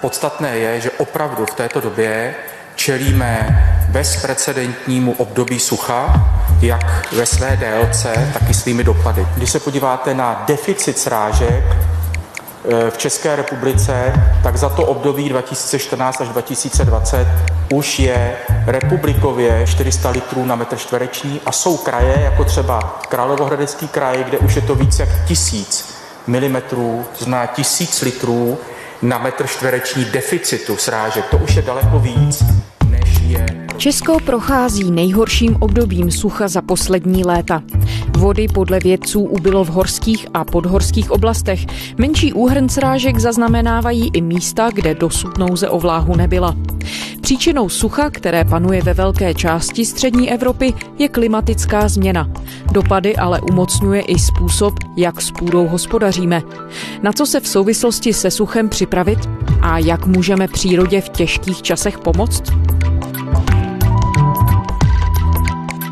Podstatné je, že opravdu v této době čelíme bezprecedentnímu období sucha, jak ve své délce, tak i svými dopady. Když se podíváte na deficit srážek eh, v České republice, tak za to období 2014 až 2020 už je republikově 400 litrů na metr čtvereční a jsou kraje, jako třeba Královohradecký kraj, kde už je to více jak tisíc milimetrů, to znamená tisíc litrů na metr čtvereční deficitu srážek. To už je daleko víc. Česko prochází nejhorším obdobím sucha za poslední léta. Vody podle vědců ubylo v horských a podhorských oblastech. Menší úhrn srážek zaznamenávají i místa, kde dosud nouze o vláhu nebyla. Příčinou sucha, které panuje ve velké části střední Evropy, je klimatická změna. Dopady ale umocňuje i způsob, jak s půdou hospodaříme. Na co se v souvislosti se suchem připravit a jak můžeme přírodě v těžkých časech pomoct?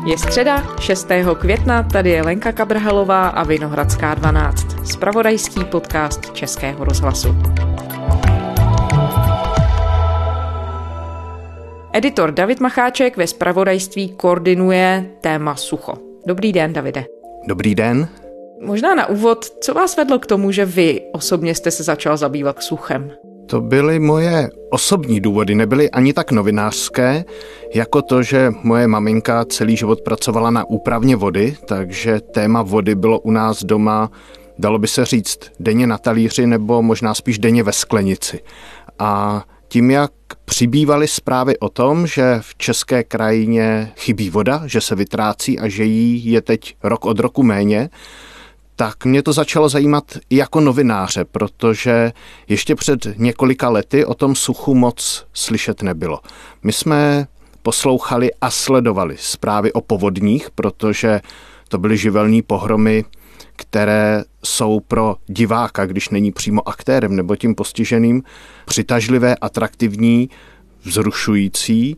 Je středa, 6. května, tady je Lenka Kabrhalová a Vinohradská 12, spravodajský podcast Českého rozhlasu. Editor David Macháček ve spravodajství koordinuje téma sucho. Dobrý den, Davide. Dobrý den. Možná na úvod, co vás vedlo k tomu, že vy osobně jste se začal zabývat suchem? To byly moje osobní důvody, nebyly ani tak novinářské, jako to, že moje maminka celý život pracovala na úpravně vody, takže téma vody bylo u nás doma, dalo by se říct, denně na talíři nebo možná spíš denně ve sklenici. A tím, jak přibývaly zprávy o tom, že v české krajině chybí voda, že se vytrácí a že jí je teď rok od roku méně, tak mě to začalo zajímat i jako novináře, protože ještě před několika lety o tom suchu moc slyšet nebylo. My jsme poslouchali a sledovali zprávy o povodních, protože to byly živelní pohromy, které jsou pro diváka, když není přímo aktérem nebo tím postiženým, přitažlivé, atraktivní, vzrušující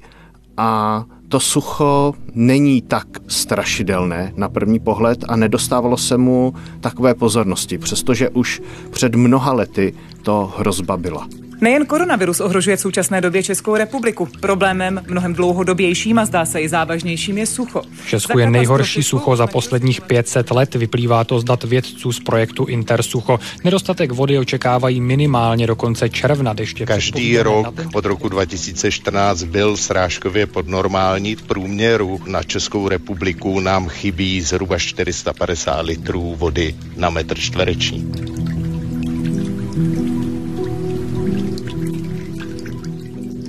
a to sucho není tak strašidelné na první pohled a nedostávalo se mu takové pozornosti, přestože už před mnoha lety to hrozba byla. Nejen koronavirus ohrožuje v současné době Českou republiku. Problémem mnohem dlouhodobějším a zdá se i závažnějším je sucho. V Česku je nejhorší sucho za posledních 500 let, vyplývá to z dat vědců z projektu Intersucho. Nedostatek vody očekávají minimálně do konce června. Deště Každý rok od roku 2014 byl srážkově V průměru na Českou republiku nám chybí zhruba 450 litrů vody na metr čtvereční.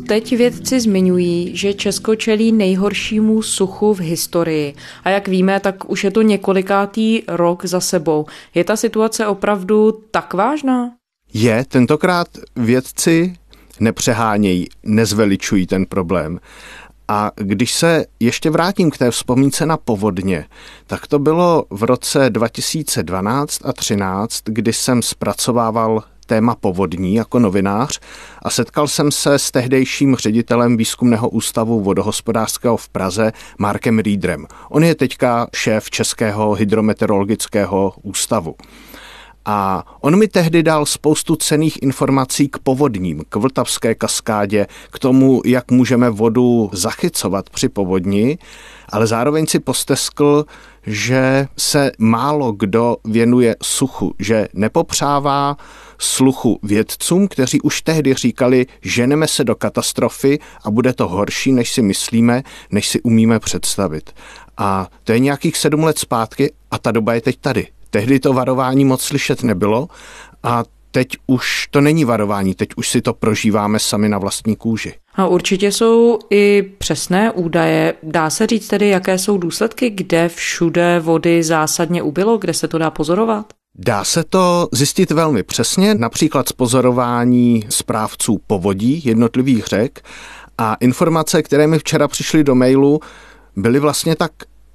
Teď vědci zmiňují, že Česko čelí nejhoršímu suchu v historii. A jak víme, tak už je to několikátý rok za sebou. Je ta situace opravdu tak vážná? Je, tentokrát vědci nepřehánějí, nezveličují ten problém. A když se ještě vrátím k té vzpomínce na povodně, tak to bylo v roce 2012 a 2013, kdy jsem zpracovával téma povodní jako novinář a setkal jsem se s tehdejším ředitelem výzkumného ústavu vodohospodářského v Praze Markem Riedrem. On je teďka šéf Českého hydrometeorologického ústavu. A on mi tehdy dal spoustu cených informací k povodním, k Vltavské kaskádě, k tomu, jak můžeme vodu zachycovat při povodni, ale zároveň si posteskl, že se málo kdo věnuje suchu, že nepopřává sluchu vědcům, kteří už tehdy říkali, ženeme se do katastrofy a bude to horší, než si myslíme, než si umíme představit. A to je nějakých sedm let zpátky a ta doba je teď tady. Tehdy to varování moc slyšet nebylo a teď už to není varování, teď už si to prožíváme sami na vlastní kůži. A určitě jsou i přesné údaje. Dá se říct tedy, jaké jsou důsledky, kde všude vody zásadně ubylo, kde se to dá pozorovat? Dá se to zjistit velmi přesně, například z pozorování správců povodí jednotlivých řek a informace, které mi včera přišly do mailu, byly vlastně tak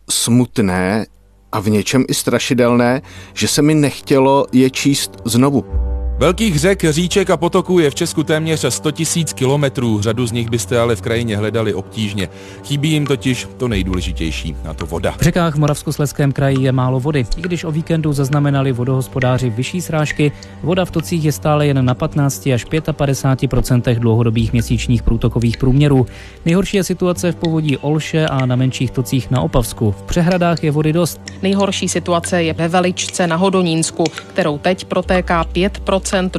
smutné a v něčem i strašidelné, že se mi nechtělo je číst znovu. Velkých řek, říček a potoků je v Česku téměř 100 tisíc kilometrů. Řadu z nich byste ale v krajině hledali obtížně. Chybí jim totiž to nejdůležitější, a to voda. V řekách v Moravskoslezském kraji je málo vody. I když o víkendu zaznamenali vodohospodáři vyšší srážky, voda v tocích je stále jen na 15 až 55% dlouhodobých měsíčních průtokových průměrů. Nejhorší je situace v povodí Olše a na menších tocích na Opavsku. V přehradách je vody dost. Nejhorší situace je ve Veličce na Hodonínsku, kterou teď protéká 5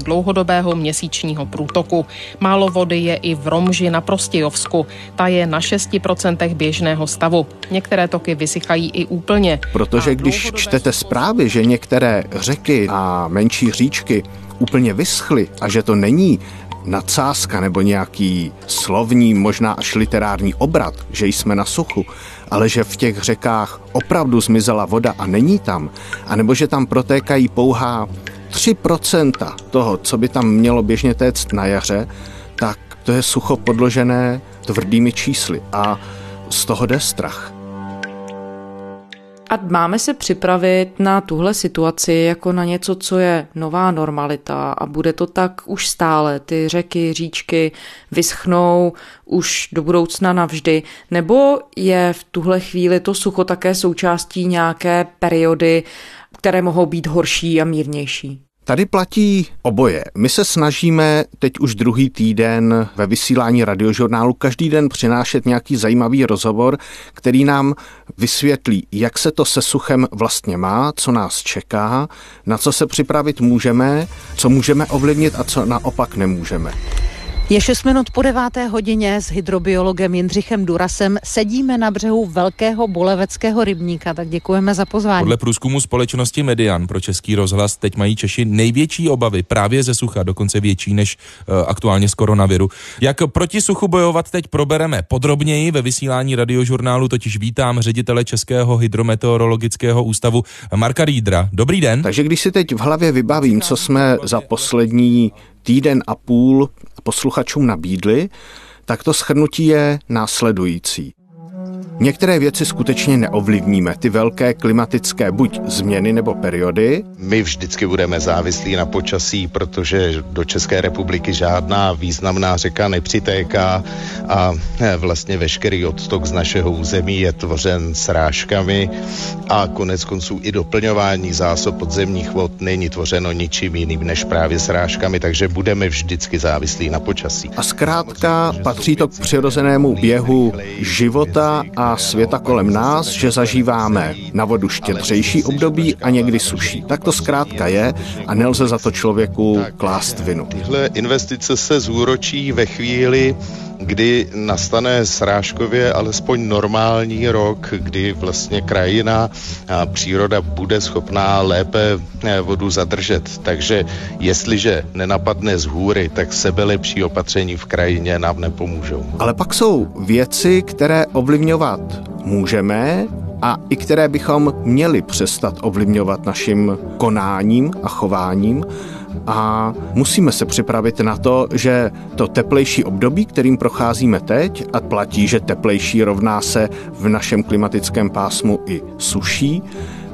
dlouhodobého měsíčního průtoku. Málo vody je i v Romži na Prostějovsku. Ta je na 6% běžného stavu. Některé toky vysychají i úplně. Protože když čtete zprávy, že některé řeky a menší říčky úplně vyschly a že to není nadsázka nebo nějaký slovní, možná až literární obrat, že jsme na suchu, ale že v těch řekách opravdu zmizela voda a není tam, anebo že tam protékají pouhá 3% toho, co by tam mělo běžně téct na jaře, tak to je sucho podložené tvrdými čísly a z toho jde strach. A máme se připravit na tuhle situaci jako na něco, co je nová normalita a bude to tak už stále. Ty řeky, říčky vyschnou už do budoucna navždy. Nebo je v tuhle chvíli to sucho také součástí nějaké periody, které mohou být horší a mírnější? Tady platí oboje. My se snažíme teď už druhý týden ve vysílání radiožurnálu každý den přinášet nějaký zajímavý rozhovor, který nám vysvětlí, jak se to se suchem vlastně má, co nás čeká, na co se připravit můžeme, co můžeme ovlivnit a co naopak nemůžeme. Je 6 minut po deváté hodině s hydrobiologem Jindřichem Durasem. Sedíme na břehu velkého boleveckého rybníka, tak děkujeme za pozvání. Podle průzkumu společnosti Median pro Český rozhlas teď mají Češi největší obavy právě ze sucha, dokonce větší než uh, aktuálně z koronaviru. Jak proti suchu bojovat teď probereme podrobněji ve vysílání radiožurnálu, totiž vítám ředitele Českého hydrometeorologického ústavu Marka Rídra. Dobrý den. Takže když si teď v hlavě vybavím, co jsme za poslední týden a půl posluchačům nabídli, tak to schrnutí je následující. Některé věci skutečně neovlivníme, ty velké klimatické buď změny nebo periody. My vždycky budeme závislí na počasí, protože do České republiky žádná významná řeka nepřitéká a eh, vlastně veškerý odtok z našeho území je tvořen srážkami a konec konců i doplňování zásob podzemních vod není tvořeno ničím jiným než právě srážkami, takže budeme vždycky závislí na počasí. A zkrátka patří to k přirozenému běhu života a světa kolem nás, že zažíváme na vodu štědřejší období a někdy suší. Tak to zkrátka je a nelze za to člověku klást vinu. Tyhle investice se zúročí ve chvíli, kdy nastane srážkově alespoň normální rok, kdy vlastně krajina a příroda bude schopná lépe eh, vodu zadržet. Takže jestliže nenapadne z hůry, tak sebelepší opatření v krajině nám nepomůžou. Ale pak jsou věci, které ovlivňovat můžeme a i které bychom měli přestat ovlivňovat naším konáním a chováním a musíme se připravit na to, že to teplejší období, kterým procházíme teď, a platí, že teplejší rovná se v našem klimatickém pásmu i suší,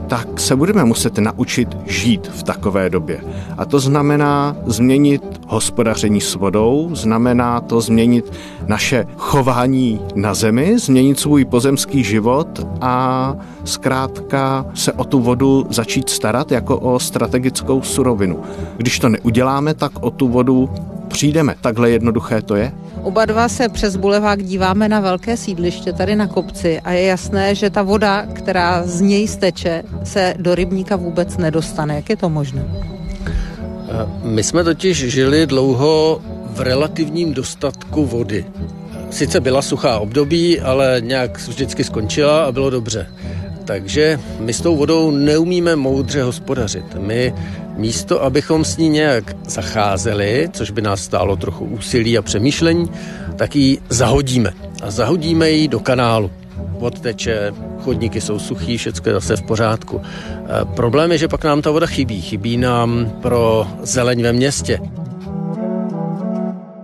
tak se budeme muset naučit žít v takové době. A to znamená změnit hospodaření s vodou, znamená to změnit naše chování na zemi, změnit svůj pozemský život a zkrátka se o tu vodu začít starat jako o strategickou surovinu. Když to neuděláme, tak o tu vodu přijdeme. Takhle jednoduché to je. Oba dva se přes bulevák díváme na velké sídliště tady na kopci a je jasné, že ta voda, která z něj steče, se do rybníka vůbec nedostane. Jak je to možné? My jsme totiž žili dlouho v relativním dostatku vody. Sice byla suchá období, ale nějak vždycky skončila a bylo dobře. Takže my s tou vodou neumíme moudře hospodařit. My místo, abychom s ní nějak zacházeli, což by nás stálo trochu úsilí a přemýšlení, tak ji zahodíme. A zahodíme ji do kanálu. Odteče, chodníky jsou suchý, všechno je zase v pořádku. E, problém je, že pak nám ta voda chybí. Chybí nám pro zeleň ve městě.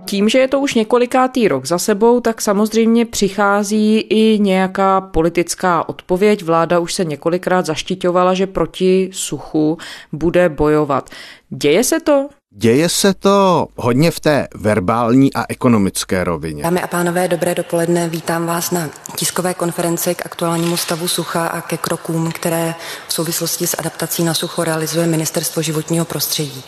Tím, že je to už několikátý rok za sebou, tak samozřejmě přichází i nějaká politická odpověď. Vláda už se několikrát zaštiťovala, že proti suchu bude bojovat. Děje se to? Děje se to hodně v té verbální a ekonomické rovině. Dámy a pánové, dobré dopoledne. Vítám vás na tiskové konferenci k aktuálnímu stavu sucha a ke krokům, které v souvislosti s adaptací na sucho realizuje Ministerstvo životního prostředí.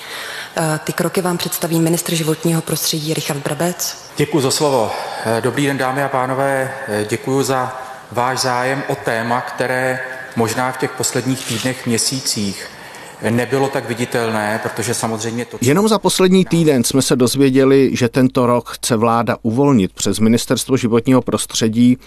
Eh, ty kroky vám představí ministr životního prostředí Richard Brabec. Děkuji za slovo. Eh, dobrý den, dámy a pánové. Eh, Děkuji za váš zájem o téma, které možná v těch posledních týdnech, měsících nebylo tak viditelné, protože samozřejmě to... Jenom za poslední týden jsme se dozvěděli, že tento rok chce vláda uvolnit přes Ministerstvo životního prostředí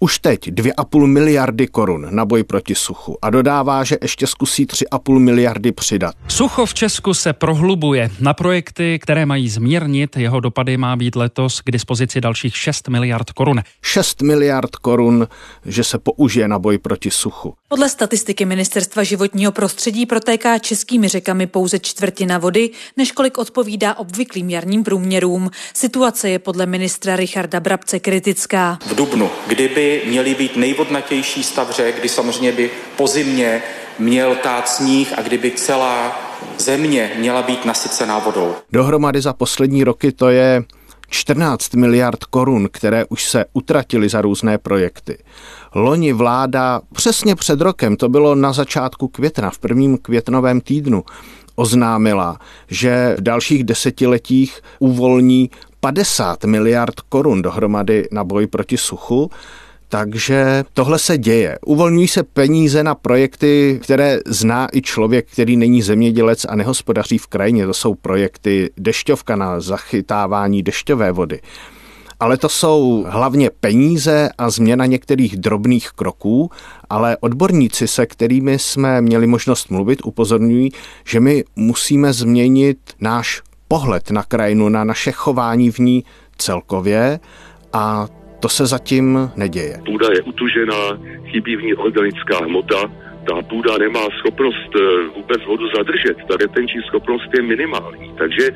už teď 2,5 miliardy korun na boj proti suchu a dodává, že ještě zkusí 3,5 miliardy přidat. Sucho v Česku se prohlubuje. Na projekty, které mají zmírnit jeho dopady, má být letos k dispozici dalších 6 miliard korun. 6 miliard korun, že se použije na boj proti suchu. Podle statistiky Ministerstva životního prostředí protéká českými řekami pouze čtvrtina vody, než kolik odpovídá obvyklým jarním průměrům. Situace je podle ministra Richarda Brabce kritická. V Dubnu, kdyby měly být nejvodnatější stav řek, kdy samozřejmě by po zimě měl tát sníh a kdyby celá země měla být nasycená vodou. Dohromady za poslední roky to je 14 miliard korun, které už se utratily za různé projekty. Loni vláda přesně před rokem, to bylo na začátku května, v prvním květnovém týdnu, oznámila, že v dalších desetiletích uvolní 50 miliard korun dohromady na boj proti suchu. Takže tohle se děje. Uvolňují se peníze na projekty, které zná i člověk, který není zemědělec a nehospodaří v krajině. To jsou projekty dešťovka na zachytávání dešťové vody. Ale to jsou hlavně peníze a změna některých drobných kroků, ale odborníci, se kterými jsme měli možnost mluvit, upozorňují, že my musíme změnit náš pohled na krajinu, na naše chování v ní celkově a to se zatím neděje. Půda je utužená, chybí v ní organická hmota, ta půda nemá schopnost eh, vůbec vodu zadržet, ta retenční schopnost je minimální. Takže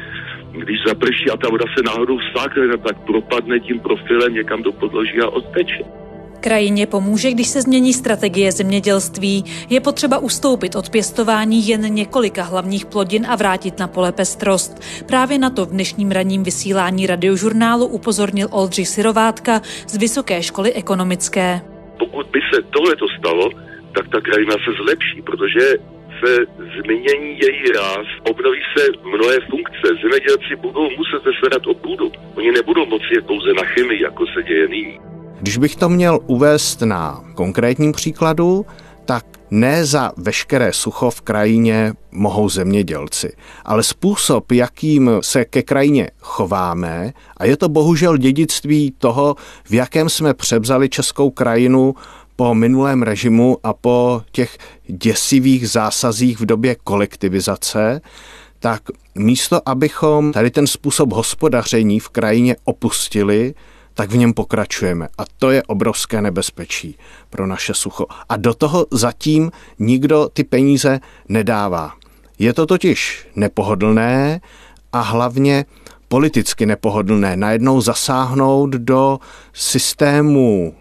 když zaprší a ta voda se náhodou vsákne, tak propadne tím profilem někam do podloží a odteče. Krajině pomůže, když se změní strategie zemědělství. Je potřeba ustoupit od pěstování jen několika hlavních plodin a vrátit na pole pestrost. Právě na to v dnešním ranním vysílání radiožurnálu upozornil Oldřich Sirovátka z Vysoké školy ekonomické. Pokud by se tohle to stalo, tak ta krajina se zlepší, protože se změní její ráz, obnoví se mnohé funkce. Zemědělci budou muset se starat o půdu. Oni nebudou moci je pouze na chemii, jako se děje nyní. Když bych to měl uvést na konkrétním příkladu, tak ne za veškeré sucho v krajině mohou zemědělci, ale způsob, jakým se ke krajině chováme, a je to bohužel dědictví toho, v jakém jsme převzali českou krajinu po minulém režimu a po těch děsivých zásazích v době kolektivizace, tak místo, abychom tady ten způsob hospodaření v krajině opustili, tak v něm pokračujeme. A to je obrovské nebezpečí pro naše sucho. A do toho zatím nikdo ty peníze nedává. Je to totiž nepohodlné a hlavně politicky nepohodlné. Najednou zasáhnout do systému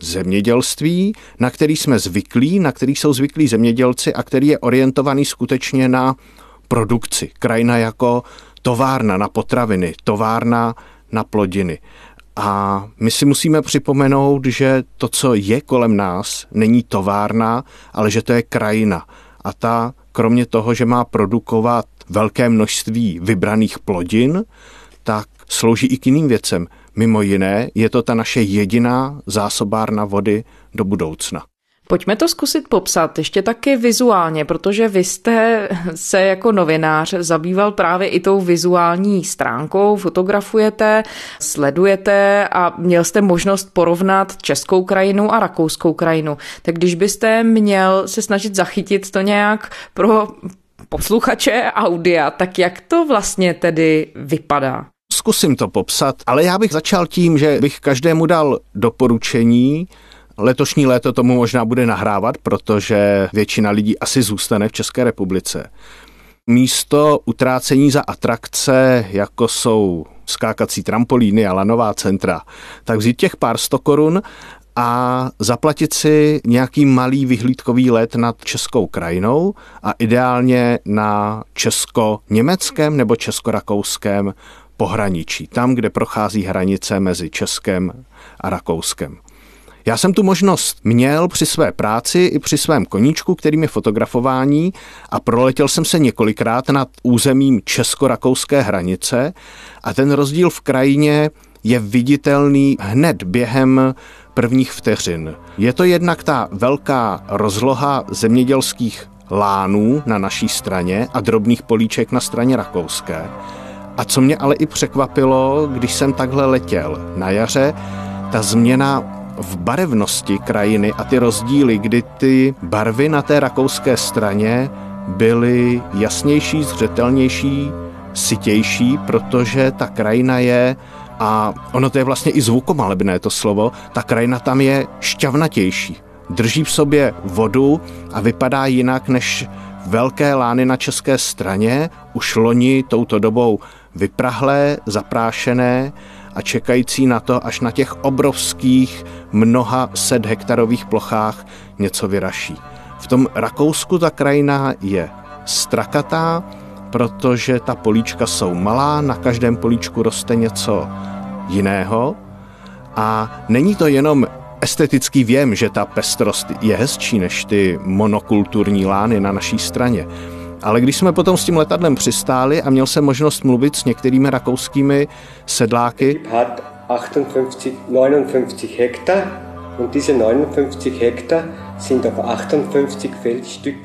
zemědělství, na který jsme zvyklí, na který jsou zvyklí zemědělci a který je orientovaný skutečně na produkci. Krajina jako továrna na potraviny, továrna na plodiny. A my si musíme připomenout, že to, co je kolem nás, není továrna, ale že to je krajina. A ta, kromě toho, že má produkovat velké množství vybraných plodin, tak slouží i k jiným věcem. Mimo jiné je to ta naše jediná zásobárna vody do budoucna. Pojďme to zkusit popsat ještě taky vizuálně, protože vy jste se jako novinář zabýval právě i tou vizuální stránkou, fotografujete, sledujete a měl jste možnost porovnat českou krajinu a rakouskou krajinu. Tak když byste měl se snažit zachytit to nějak pro posluchače audia, tak jak to vlastně tedy vypadá? Zkusím to popsat, ale já bych začal tím, že bych každému dal doporučení, Letošní léto tomu možná bude nahrávat, protože většina lidí asi zůstane v České republice. Místo utrácení za atrakce, jako jsou skákací trampolíny a lanová centra, tak vzít těch pár sto korun a zaplatit si nějaký malý vyhlídkový let nad českou krajinou a ideálně na česko-německém nebo česko-rakouském pohraničí, tam, kde prochází hranice mezi Českem a Rakouskem. Já jsem tu možnost měl při své práci i při svém koníčku, kterým je fotografování a proletěl jsem se několikrát nad územím česko-rakouské hranice a ten rozdíl v krajině je viditelný hned během prvních vteřin. Je to jednak ta velká rozloha zemědělských lánů na naší straně a drobných políček na straně rakouské. A co mě ale i překvapilo, když jsem takhle letěl na jaře, ta změna v barevnosti krajiny a ty rozdíly, kdy ty barvy na té rakouské straně byly jasnější, zřetelnější, sytější, protože ta krajina je a ono to je vlastně i zvukomalebné to slovo, ta krajina tam je šťavnatější. Drží v sobě vodu a vypadá jinak než velké lány na české straně, už loni touto dobou vyprahlé, zaprášené a čekající na to, až na těch obrovských mnoha set hektarových plochách něco vyraší. V tom Rakousku ta krajina je strakatá, protože ta políčka jsou malá, na každém políčku roste něco jiného a není to jenom estetický věm, že ta pestrost je hezčí než ty monokulturní lány na naší straně. Ale když jsme potom s tím letadlem přistáli a měl jsem možnost mluvit s některými rakouskými sedláky, 58, 59 hektar und diese 59 hektar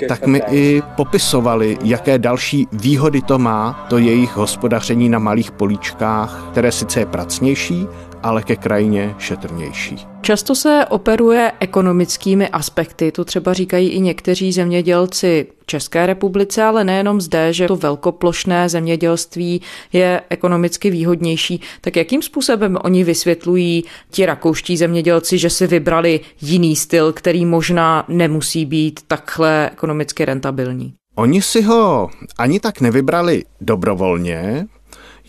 tak mi i popisovali, jaké další výhody to má, to jejich hospodaření na malých políčkách, které sice je pracnější, ale ke krajině šetrnější. Často se operuje ekonomickými aspekty, to třeba říkají i někteří zemědělci České republice, ale nejenom zde, že to velkoplošné zemědělství je ekonomicky výhodnější. Tak jakým způsobem oni vysvětlují ti rakouští zemědělci, že si vybrali jiný styl, který možná nemusí být takhle ekonomicky rentabilní? Oni si ho ani tak nevybrali dobrovolně,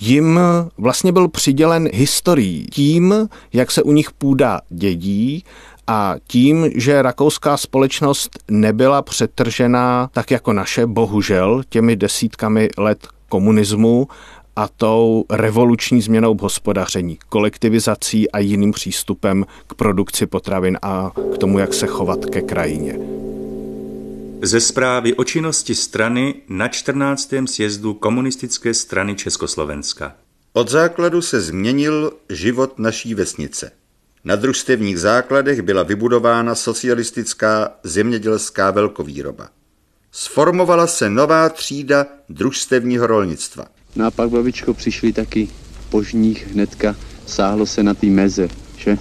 jim vlastně byl přidělen historií tím, jak se u nich půda dědí a tím, že rakouská společnost nebyla přetržena tak jako naše, bohužel, těmi desítkami let komunismu a tou revoluční změnou hospodaření, kolektivizací a jiným přístupem k produkci potravin a k tomu, jak se chovat ke krajině ze zprávy o činnosti strany na 14. sjezdu komunistické strany Československa. Od základu se změnil život naší vesnice. Na družstevních základech byla vybudována socialistická zemědělská velkovýroba. Sformovala se nová třída družstevního rolnictva. No a pak, babičko, přišli taky požních hnedka, sáhlo se na té meze, že?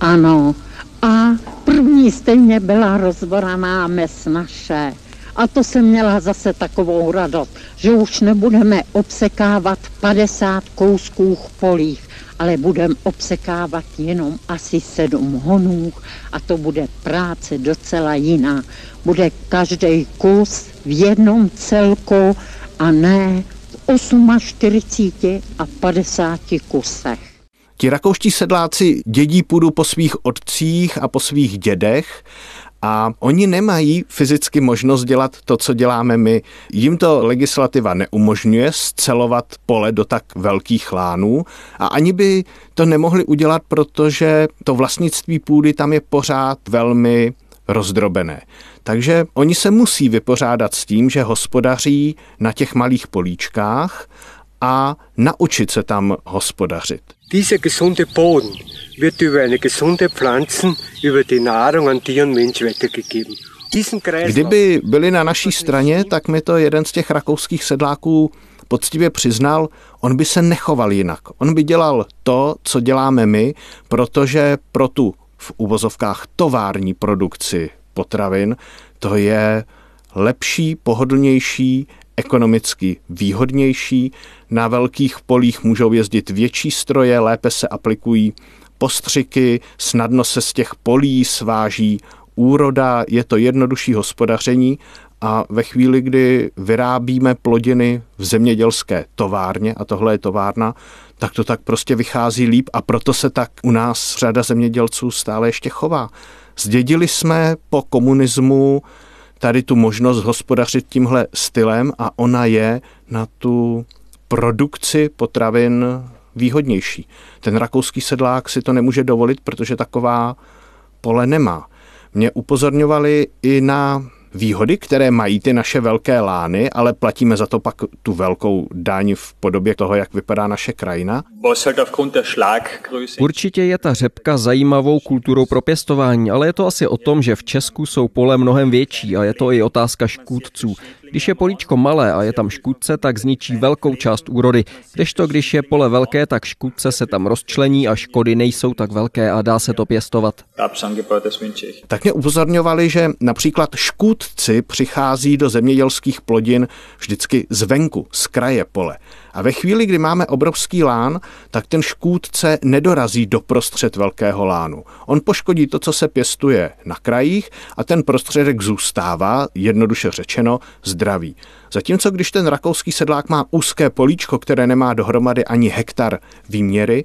Ano, a první stejně byla rozboraná mes naše. A to jsem měla zase takovou radost, že už nebudeme obsekávat 50 kousků polích, ale budeme obsekávat jenom asi sedm honů a to bude práce docela jiná. Bude každý kus v jednom celku a ne v 48 a 50 kusech. Ti rakouští sedláci dědí půdu po svých otcích a po svých dědech a oni nemají fyzicky možnost dělat to, co děláme my. Jim to legislativa neumožňuje scelovat pole do tak velkých lánů a ani by to nemohli udělat, protože to vlastnictví půdy tam je pořád velmi rozdrobené. Takže oni se musí vypořádat s tím, že hospodaří na těch malých políčkách a naučit se tam hospodařit. Dieser gesunde Boden wird über eine gesunde Pflanzen, über die Nahrung an Tier und Mensch weitergegeben. Kdyby byli na naší straně, tak mi to jeden z těch rakouských sedláků poctivě přiznal, on by se nechoval jinak. On by dělal to, co děláme my, protože pro tu v uvozovkách tovární produkci potravin to je lepší, pohodlnější, ekonomicky výhodnější. Na velkých polích můžou jezdit větší stroje, lépe se aplikují postřiky, snadno se z těch polí sváží úroda, je to jednodušší hospodaření a ve chvíli, kdy vyrábíme plodiny v zemědělské továrně, a tohle je továrna, tak to tak prostě vychází líp a proto se tak u nás řada zemědělců stále ještě chová. Zdědili jsme po komunismu tady tu možnost hospodařit tímhle stylem a ona je na tu produkci potravin výhodnější. Ten rakouský sedlák si to nemůže dovolit, protože taková pole nemá. Mě upozorňovali i na výhody, které mají ty naše velké lány, ale platíme za to pak tu velkou daň v podobě toho, jak vypadá naše krajina. Určitě je ta řepka zajímavou kulturou pro pěstování, ale je to asi o tom, že v Česku jsou pole mnohem větší a je to i otázka škůdců. Když je políčko malé a je tam škůdce, tak zničí velkou část úrody. Kdežto když je pole velké, tak škůdce se tam rozčlení a škody nejsou tak velké a dá se to pěstovat. Tak mě upozorňovali, že například škůdci přichází do zemědělských plodin vždycky zvenku, z kraje pole. A ve chvíli, kdy máme obrovský lán, tak ten škůdce nedorazí do prostřed velkého lánu. On poškodí to, co se pěstuje na krajích a ten prostředek zůstává, jednoduše řečeno, zdravý. Zatímco když ten rakouský sedlák má úzké políčko, které nemá dohromady ani hektar výměry,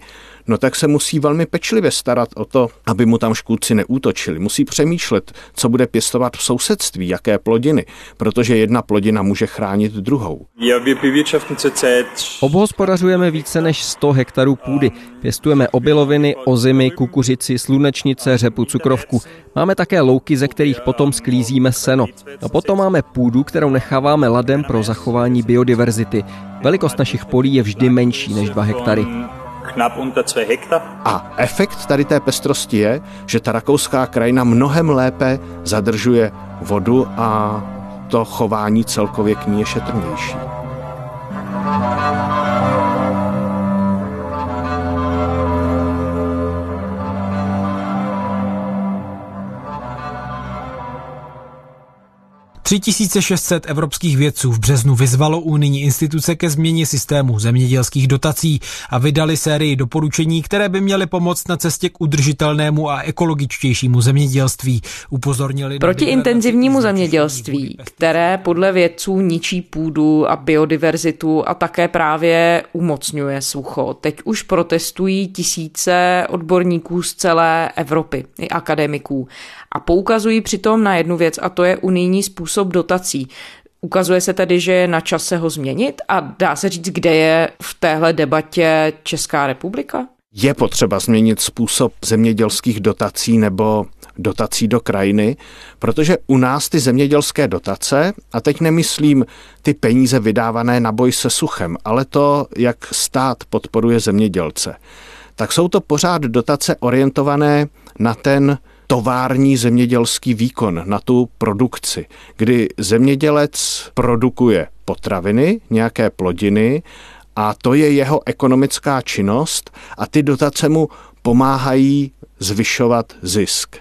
no tak se musí velmi pečlivě starat o to, aby mu tam škůdci neútočili. Musí přemýšlet, co bude pěstovat v sousedství, jaké plodiny, protože jedna plodina může chránit druhou. Obhospodařujeme více než 100 hektarů půdy. Pěstujeme obiloviny, ozimy, kukuřici, slunečnice, řepu, cukrovku. Máme také louky, ze kterých potom sklízíme seno. A potom máme půdu, kterou necháváme ladem pro zachování biodiverzity. Velikost našich polí je vždy menší než 2 hektary. A efekt tady té pestrosti je, že ta rakouská krajina mnohem lépe zadržuje vodu a to chování celkově k ní je šetrnější. 3600 evropských vědců v březnu vyzvalo unijní instituce ke změně systému zemědělských dotací a vydali sérii doporučení, které by měly pomoct na cestě k udržitelnému a ekologičtějšímu zemědělství. Upozornili proti intenzivnímu zemědělství, které podle vědců ničí půdu a biodiverzitu a také právě umocňuje sucho. Teď už protestují tisíce odborníků z celé Evropy i akademiků a poukazují přitom na jednu věc a to je unijní způsob dotací. Ukazuje se tedy, že je na čase ho změnit a dá se říct, kde je v téhle debatě Česká republika? Je potřeba změnit způsob zemědělských dotací nebo dotací do krajiny, protože u nás ty zemědělské dotace, a teď nemyslím ty peníze vydávané na boj se suchem, ale to, jak stát podporuje zemědělce, tak jsou to pořád dotace orientované na ten tovární zemědělský výkon, na tu produkci, kdy zemědělec produkuje potraviny, nějaké plodiny a to je jeho ekonomická činnost a ty dotace mu pomáhají zvyšovat zisk.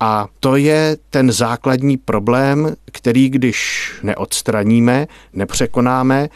A to je ten základní problém, který když neodstraníme, nepřekonáme,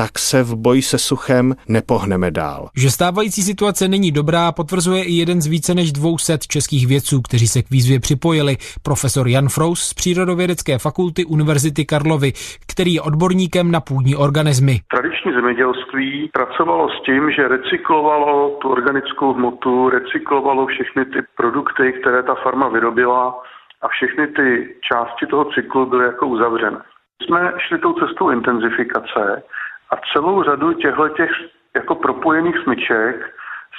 tak se v boji se suchem nepohneme dál. Že stávající situace není dobrá, potvrzuje i jeden z více než 200 českých vědců, kteří se k výzvě připojili. Profesor Jan Frous z Přírodovědecké fakulty Univerzity Karlovy, který je odborníkem na půdní organismy. Tradiční zemědělství pracovalo s tím, že recyklovalo tu organickou hmotu, recyklovalo všechny ty produkty, které ta farma vyrobila a všechny ty části toho cyklu byly jako uzavřené. Jsme šli tou cestou intenzifikace, a celou řadu těchto těch jako propojených smyček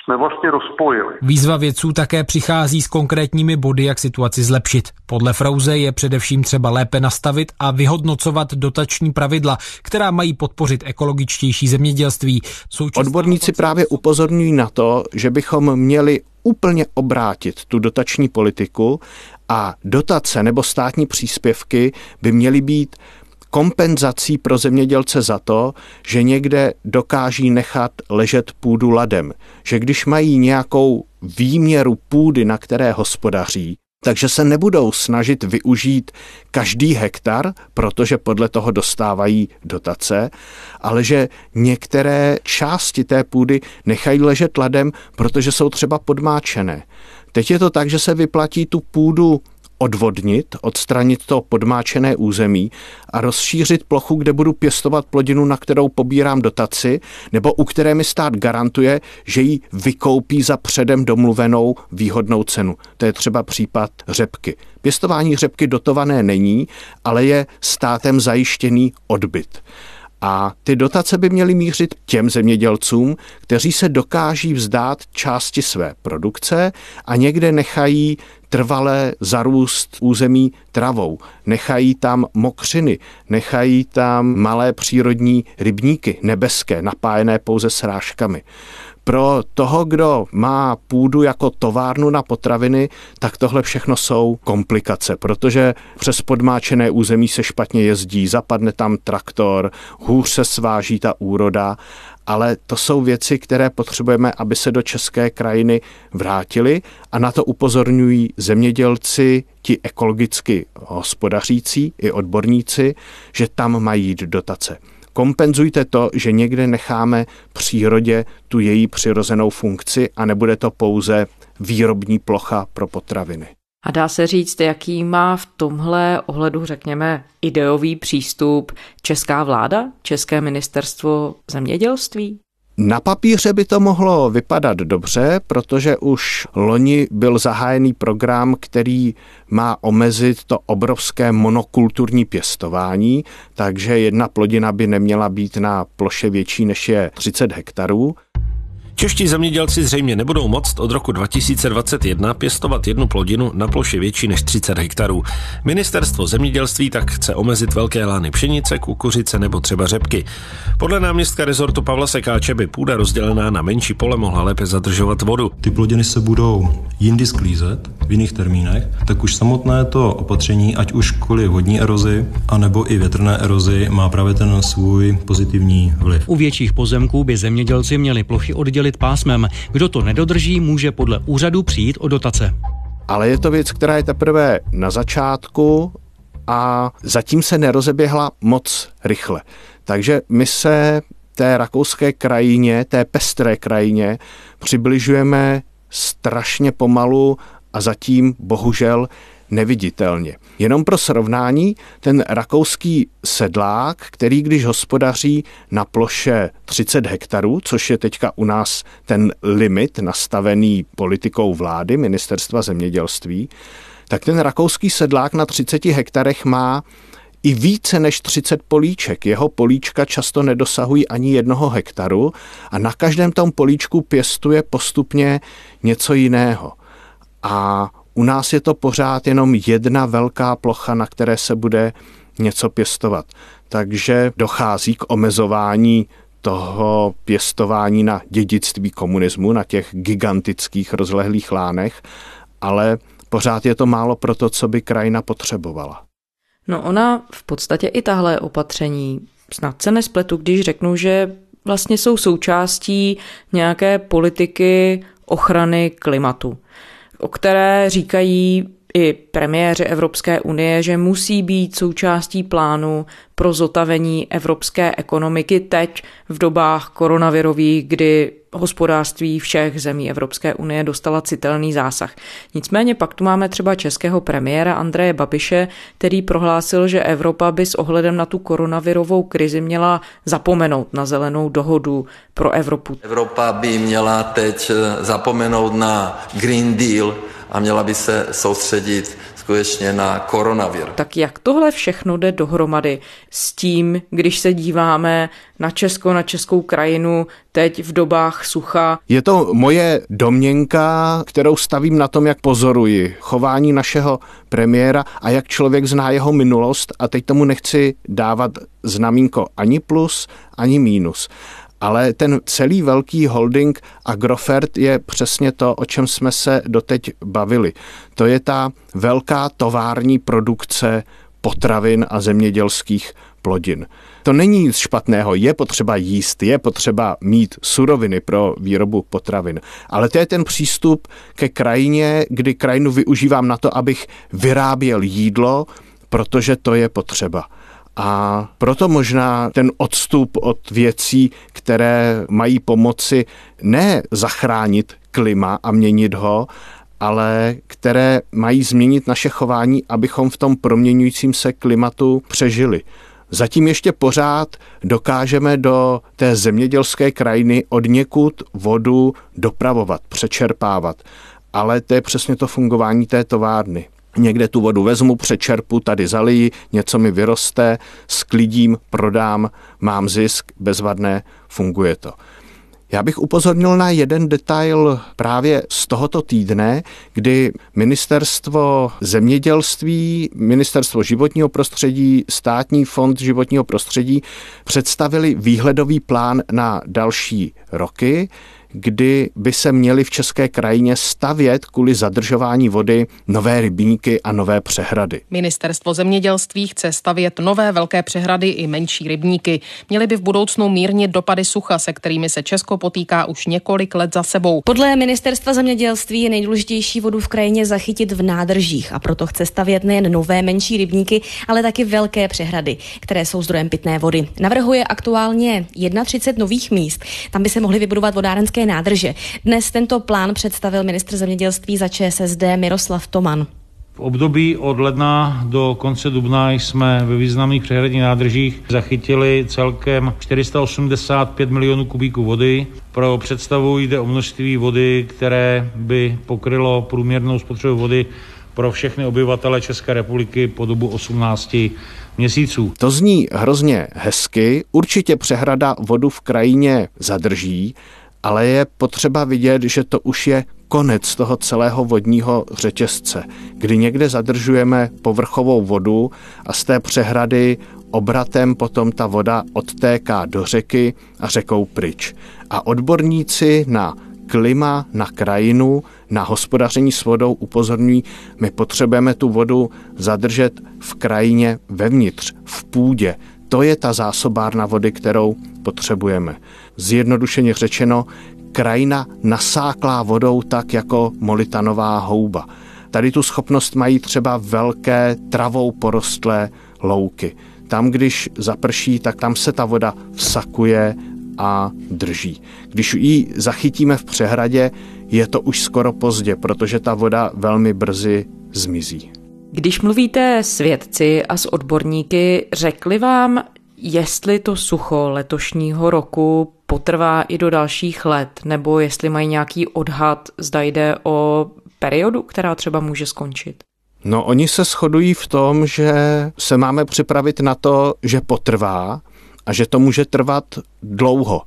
jsme vlastně rozpojili. Výzva vědců také přichází s konkrétními body, jak situaci zlepšit. Podle Frauze je především třeba lépe nastavit a vyhodnocovat dotační pravidla, která mají podpořit ekologičtější zemědělství. Současná Odborníci právě upozorňují na to, že bychom měli úplně obrátit tu dotační politiku a dotace nebo státní příspěvky by měly být kompenzací pro zemědělce za to, že někde dokáží nechat ležet půdu ladem. Že když mají nějakou výměru půdy, na které hospodaří, takže se nebudou snažit využít každý hektar, protože podle toho dostávají dotace, ale že některé části té půdy nechají ležet ladem, protože jsou třeba podmáčené. Teď je to tak, že se vyplatí tu půdu odvodnit, odstranit to podmáčené území a rozšířit plochu, kde budu pěstovat plodinu, na kterou pobírám dotaci, nebo u které mi stát garantuje, že ji vykoupí za předem domluvenou výhodnou cenu. To je třeba případ řepky. Pěstování řepky dotované není, ale je státem zajištěný odbyt. A ty dotace by měly mířit těm zemědělcům, kteří se dokáží vzdát části své produkce a někde nechají trvalé zarůst území travou, nechají tam mokřiny, nechají tam malé přírodní rybníky nebeské, napájené pouze srážkami. Pro toho, kdo má půdu jako továrnu na potraviny, tak tohle všechno jsou komplikace, protože přes podmáčené území se špatně jezdí, zapadne tam traktor, hůř se sváží ta úroda ale to jsou věci, které potřebujeme, aby se do české krajiny vrátily a na to upozorňují zemědělci, ti ekologicky hospodařící i odborníci, že tam mají jít dotace. Kompenzujte to, že někde necháme přírodě tu její přirozenou funkci a nebude to pouze výrobní plocha pro potraviny. A dá se říct, jaký má v tomhle ohledu, řekněme, ideový přístup česká vláda, České ministerstvo zemědělství? Na papíře by to mohlo vypadat dobře, protože už loni byl zahájený program, který má omezit to obrovské monokulturní pěstování, takže jedna plodina by neměla být na ploše větší než je 30 hektarů. Čeští zemědělci zřejmě nebudou moct od roku 2021 pěstovat jednu plodinu na ploše větší než 30 hektarů. Ministerstvo zemědělství tak chce omezit velké lány pšenice, kukuřice nebo třeba řepky. Podle náměstka rezortu Pavla Sekáče by půda rozdělená na menší pole mohla lépe zadržovat vodu. Ty plodiny se budou jindy sklízet v jiných termínech, tak už samotné to opatření, ať už kvůli vodní erozi, anebo i větrné erozi, má právě ten svůj pozitivní vliv. U větších pozemků by zemědělci měli plochy oddělit rozdělit pásmem. Kdo to nedodrží, může podle úřadu přijít o dotace. Ale je to věc, která je teprve na začátku a zatím se nerozeběhla moc rychle. Takže my se té rakouské krajině, té pestré krajině přibližujeme strašně pomalu a zatím bohužel neviditelně. Jenom pro srovnání, ten rakouský sedlák, který když hospodaří na ploše 30 hektarů, což je teďka u nás ten limit nastavený politikou vlády, ministerstva zemědělství, tak ten rakouský sedlák na 30 hektarech má i více než 30 políček. Jeho políčka často nedosahují ani jednoho hektaru a na každém tom políčku pěstuje postupně něco jiného. A u nás je to pořád jenom jedna velká plocha, na které se bude něco pěstovat. Takže dochází k omezování toho pěstování na dědictví komunismu, na těch gigantických rozlehlých lánech, ale pořád je to málo pro to, co by krajina potřebovala. No ona v podstatě i tahle opatření, snad se nespletu, když řeknu, že vlastně jsou součástí nějaké politiky ochrany klimatu o které říkají i premiéři Evropské unie, že musí být součástí plánu pro zotavení evropské ekonomiky teď v dobách koronavirových, kdy hospodářství všech zemí Evropské unie dostala citelný zásah. Nicméně pak tu máme třeba českého premiéra Andreje Babiše, který prohlásil, že Evropa by s ohledem na tu koronavirovou krizi měla zapomenout na zelenou dohodu pro Evropu. Evropa by měla teď zapomenout na Green Deal a měla by se soustředit skutečně na koronavir. Tak jak tohle všechno jde dohromady s tím, když se díváme na Česko, na českou krajinu teď v dobách sucha? Je to moje domněnka, kterou stavím na tom, jak pozoruji chování našeho premiéra a jak člověk zná jeho minulost a teď tomu nechci dávat znamínko ani plus, ani mínus. Ale ten celý velký holding Agrofert je přesně to, o čem jsme se doteď bavili. To je ta velká tovární produkce potravin a zemědělských plodin. To není nic špatného, je potřeba jíst, je potřeba mít suroviny pro výrobu potravin. Ale to je ten přístup ke krajině, kdy krajinu využívám na to, abych vyráběl jídlo, protože to je potřeba. A proto možná ten odstup od věcí, které mají pomoci ne zachránit klima a měnit ho, ale které mají změnit naše chování, abychom v tom proměňujícím se klimatu přežili. Zatím ještě pořád dokážeme do té zemědělské krajiny od někud vodu dopravovat, přečerpávat. Ale to je přesně to fungování té továrny. Někde tu vodu vezmu, přečerpu, tady zaliji, něco mi vyroste, sklidím, prodám, mám zisk, bezvadné, funguje to. Já bych upozornil na jeden detail právě z tohoto týdne, kdy ministerstvo zemědělství, ministerstvo životního prostředí, státní fond životního prostředí představili výhledový plán na další roky, kdy by se měly v české krajině stavět kvůli zadržování vody nové rybníky a nové přehrady. Ministerstvo zemědělství chce stavět nové velké přehrady i menší rybníky. Měly by v budoucnu mírnit dopady sucha, se kterými se Česko potýká už několik let za sebou. Podle ministerstva zemědělství je nejdůležitější vodu v krajině zachytit v nádržích a proto chce stavět nejen nové menší rybníky, ale taky velké přehrady, které jsou zdrojem pitné vody. Navrhuje aktuálně 31 nových míst. Tam by se mohly vybudovat vodárenské České nádrže. Dnes tento plán představil ministr zemědělství za ČSSD Miroslav Toman. V období od ledna do konce dubna jsme ve významných přehradních nádržích zachytili celkem 485 milionů kubíků vody. Pro představu jde o množství vody, které by pokrylo průměrnou spotřebu vody pro všechny obyvatele České republiky po dobu 18 měsíců. To zní hrozně hezky. Určitě přehrada vodu v krajině zadrží, ale je potřeba vidět, že to už je konec toho celého vodního řetězce, kdy někde zadržujeme povrchovou vodu a z té přehrady obratem potom ta voda odtéká do řeky a řekou pryč. A odborníci na klima, na krajinu, na hospodaření s vodou upozorňují, my potřebujeme tu vodu zadržet v krajině vevnitř, v půdě. To je ta zásobárna vody, kterou potřebujeme zjednodušeně řečeno, krajina nasáklá vodou tak jako molitanová houba. Tady tu schopnost mají třeba velké travou porostlé louky. Tam, když zaprší, tak tam se ta voda vsakuje a drží. Když ji zachytíme v přehradě, je to už skoro pozdě, protože ta voda velmi brzy zmizí. Když mluvíte s vědci a s odborníky, řekli vám, jestli to sucho letošního roku potrvá i do dalších let, nebo jestli mají nějaký odhad, zda jde o periodu, která třeba může skončit? No, oni se shodují v tom, že se máme připravit na to, že potrvá a že to může trvat dlouho.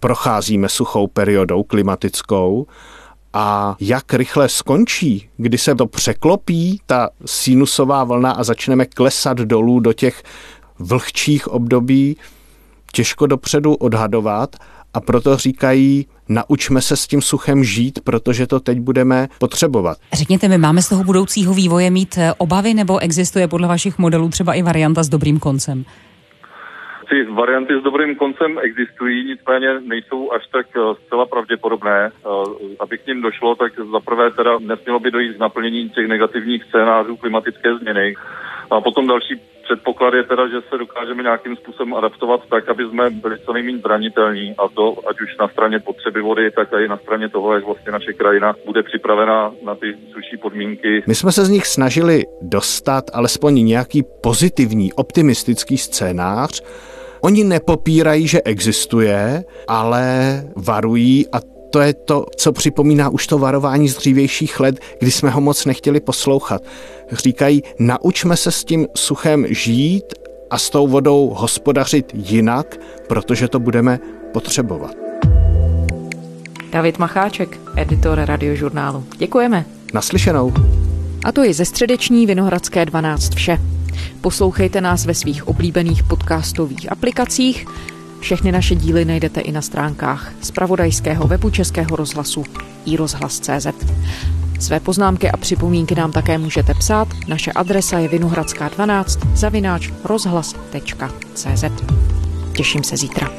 Procházíme suchou periodou klimatickou a jak rychle skončí, kdy se to překlopí, ta sinusová vlna a začneme klesat dolů do těch vlhčích období, těžko dopředu odhadovat a proto říkají, naučme se s tím suchem žít, protože to teď budeme potřebovat. Řekněte mi, máme z toho budoucího vývoje mít eh, obavy nebo existuje podle vašich modelů třeba i varianta s dobrým koncem? Ty varianty s dobrým koncem existují, nicméně nejsou až tak eh, zcela pravděpodobné. Eh, aby k ním došlo, tak zaprvé teda nesmělo by dojít k naplnění těch negativních scénářů klimatické změny. A potom další předpoklad je teda, že se dokážeme nějakým způsobem adaptovat tak, aby jsme byli co nejméně zranitelní a to ať už na straně potřeby vody, tak i na straně toho, jak vlastně naše krajina bude připravena na ty suší podmínky. My jsme se z nich snažili dostat alespoň nějaký pozitivní, optimistický scénář, Oni nepopírají, že existuje, ale varují a to je to, co připomíná už to varování z dřívějších let, kdy jsme ho moc nechtěli poslouchat. Říkají, naučme se s tím suchem žít a s tou vodou hospodařit jinak, protože to budeme potřebovat. David Macháček, editor radiožurnálu. Děkujeme. Naslyšenou. A to je ze středeční Vinohradské 12 vše. Poslouchejte nás ve svých oblíbených podcastových aplikacích. Všechny naše díly najdete i na stránkách zpravodajského webu Českého rozhlasu i rozhlas.cz. Své poznámky a připomínky nám také můžete psát. Naše adresa je vinohradská 12 zavináč rozhlas.cz. Těším se zítra.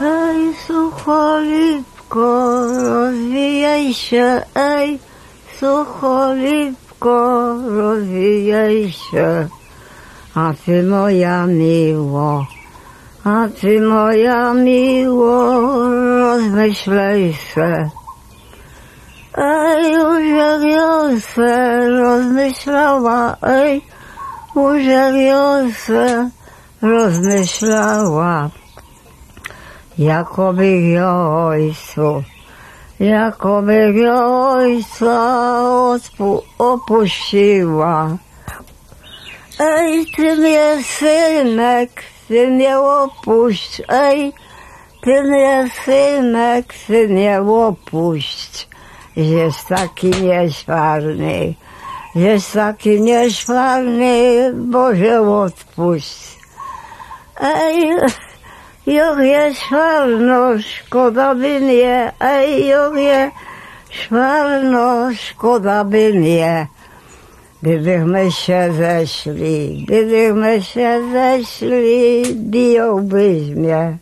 Hej, sucholipko, rozvíjej se, ej, sucholipko, rozvíjej se. A ty moja miło, A ty moja miło, rozmyślej se. Ej, ja se rozmyślała, ej, ja se rozmyślała. Jakoby ojcu, jakoby ojca opuściła. Ej, ty mnie synek, ty mnie opuść, ej, ty mnie synek, ty mnie opuść. Jest taki nieszwarny, jest taki nieszwarny, Boże odpuść. Ej, jak je szwarno, szkoda by mnie, ej, jak je szwarno, szkoda by mnie. Бегмаша зашли, бегмаша зашли, бил без меня.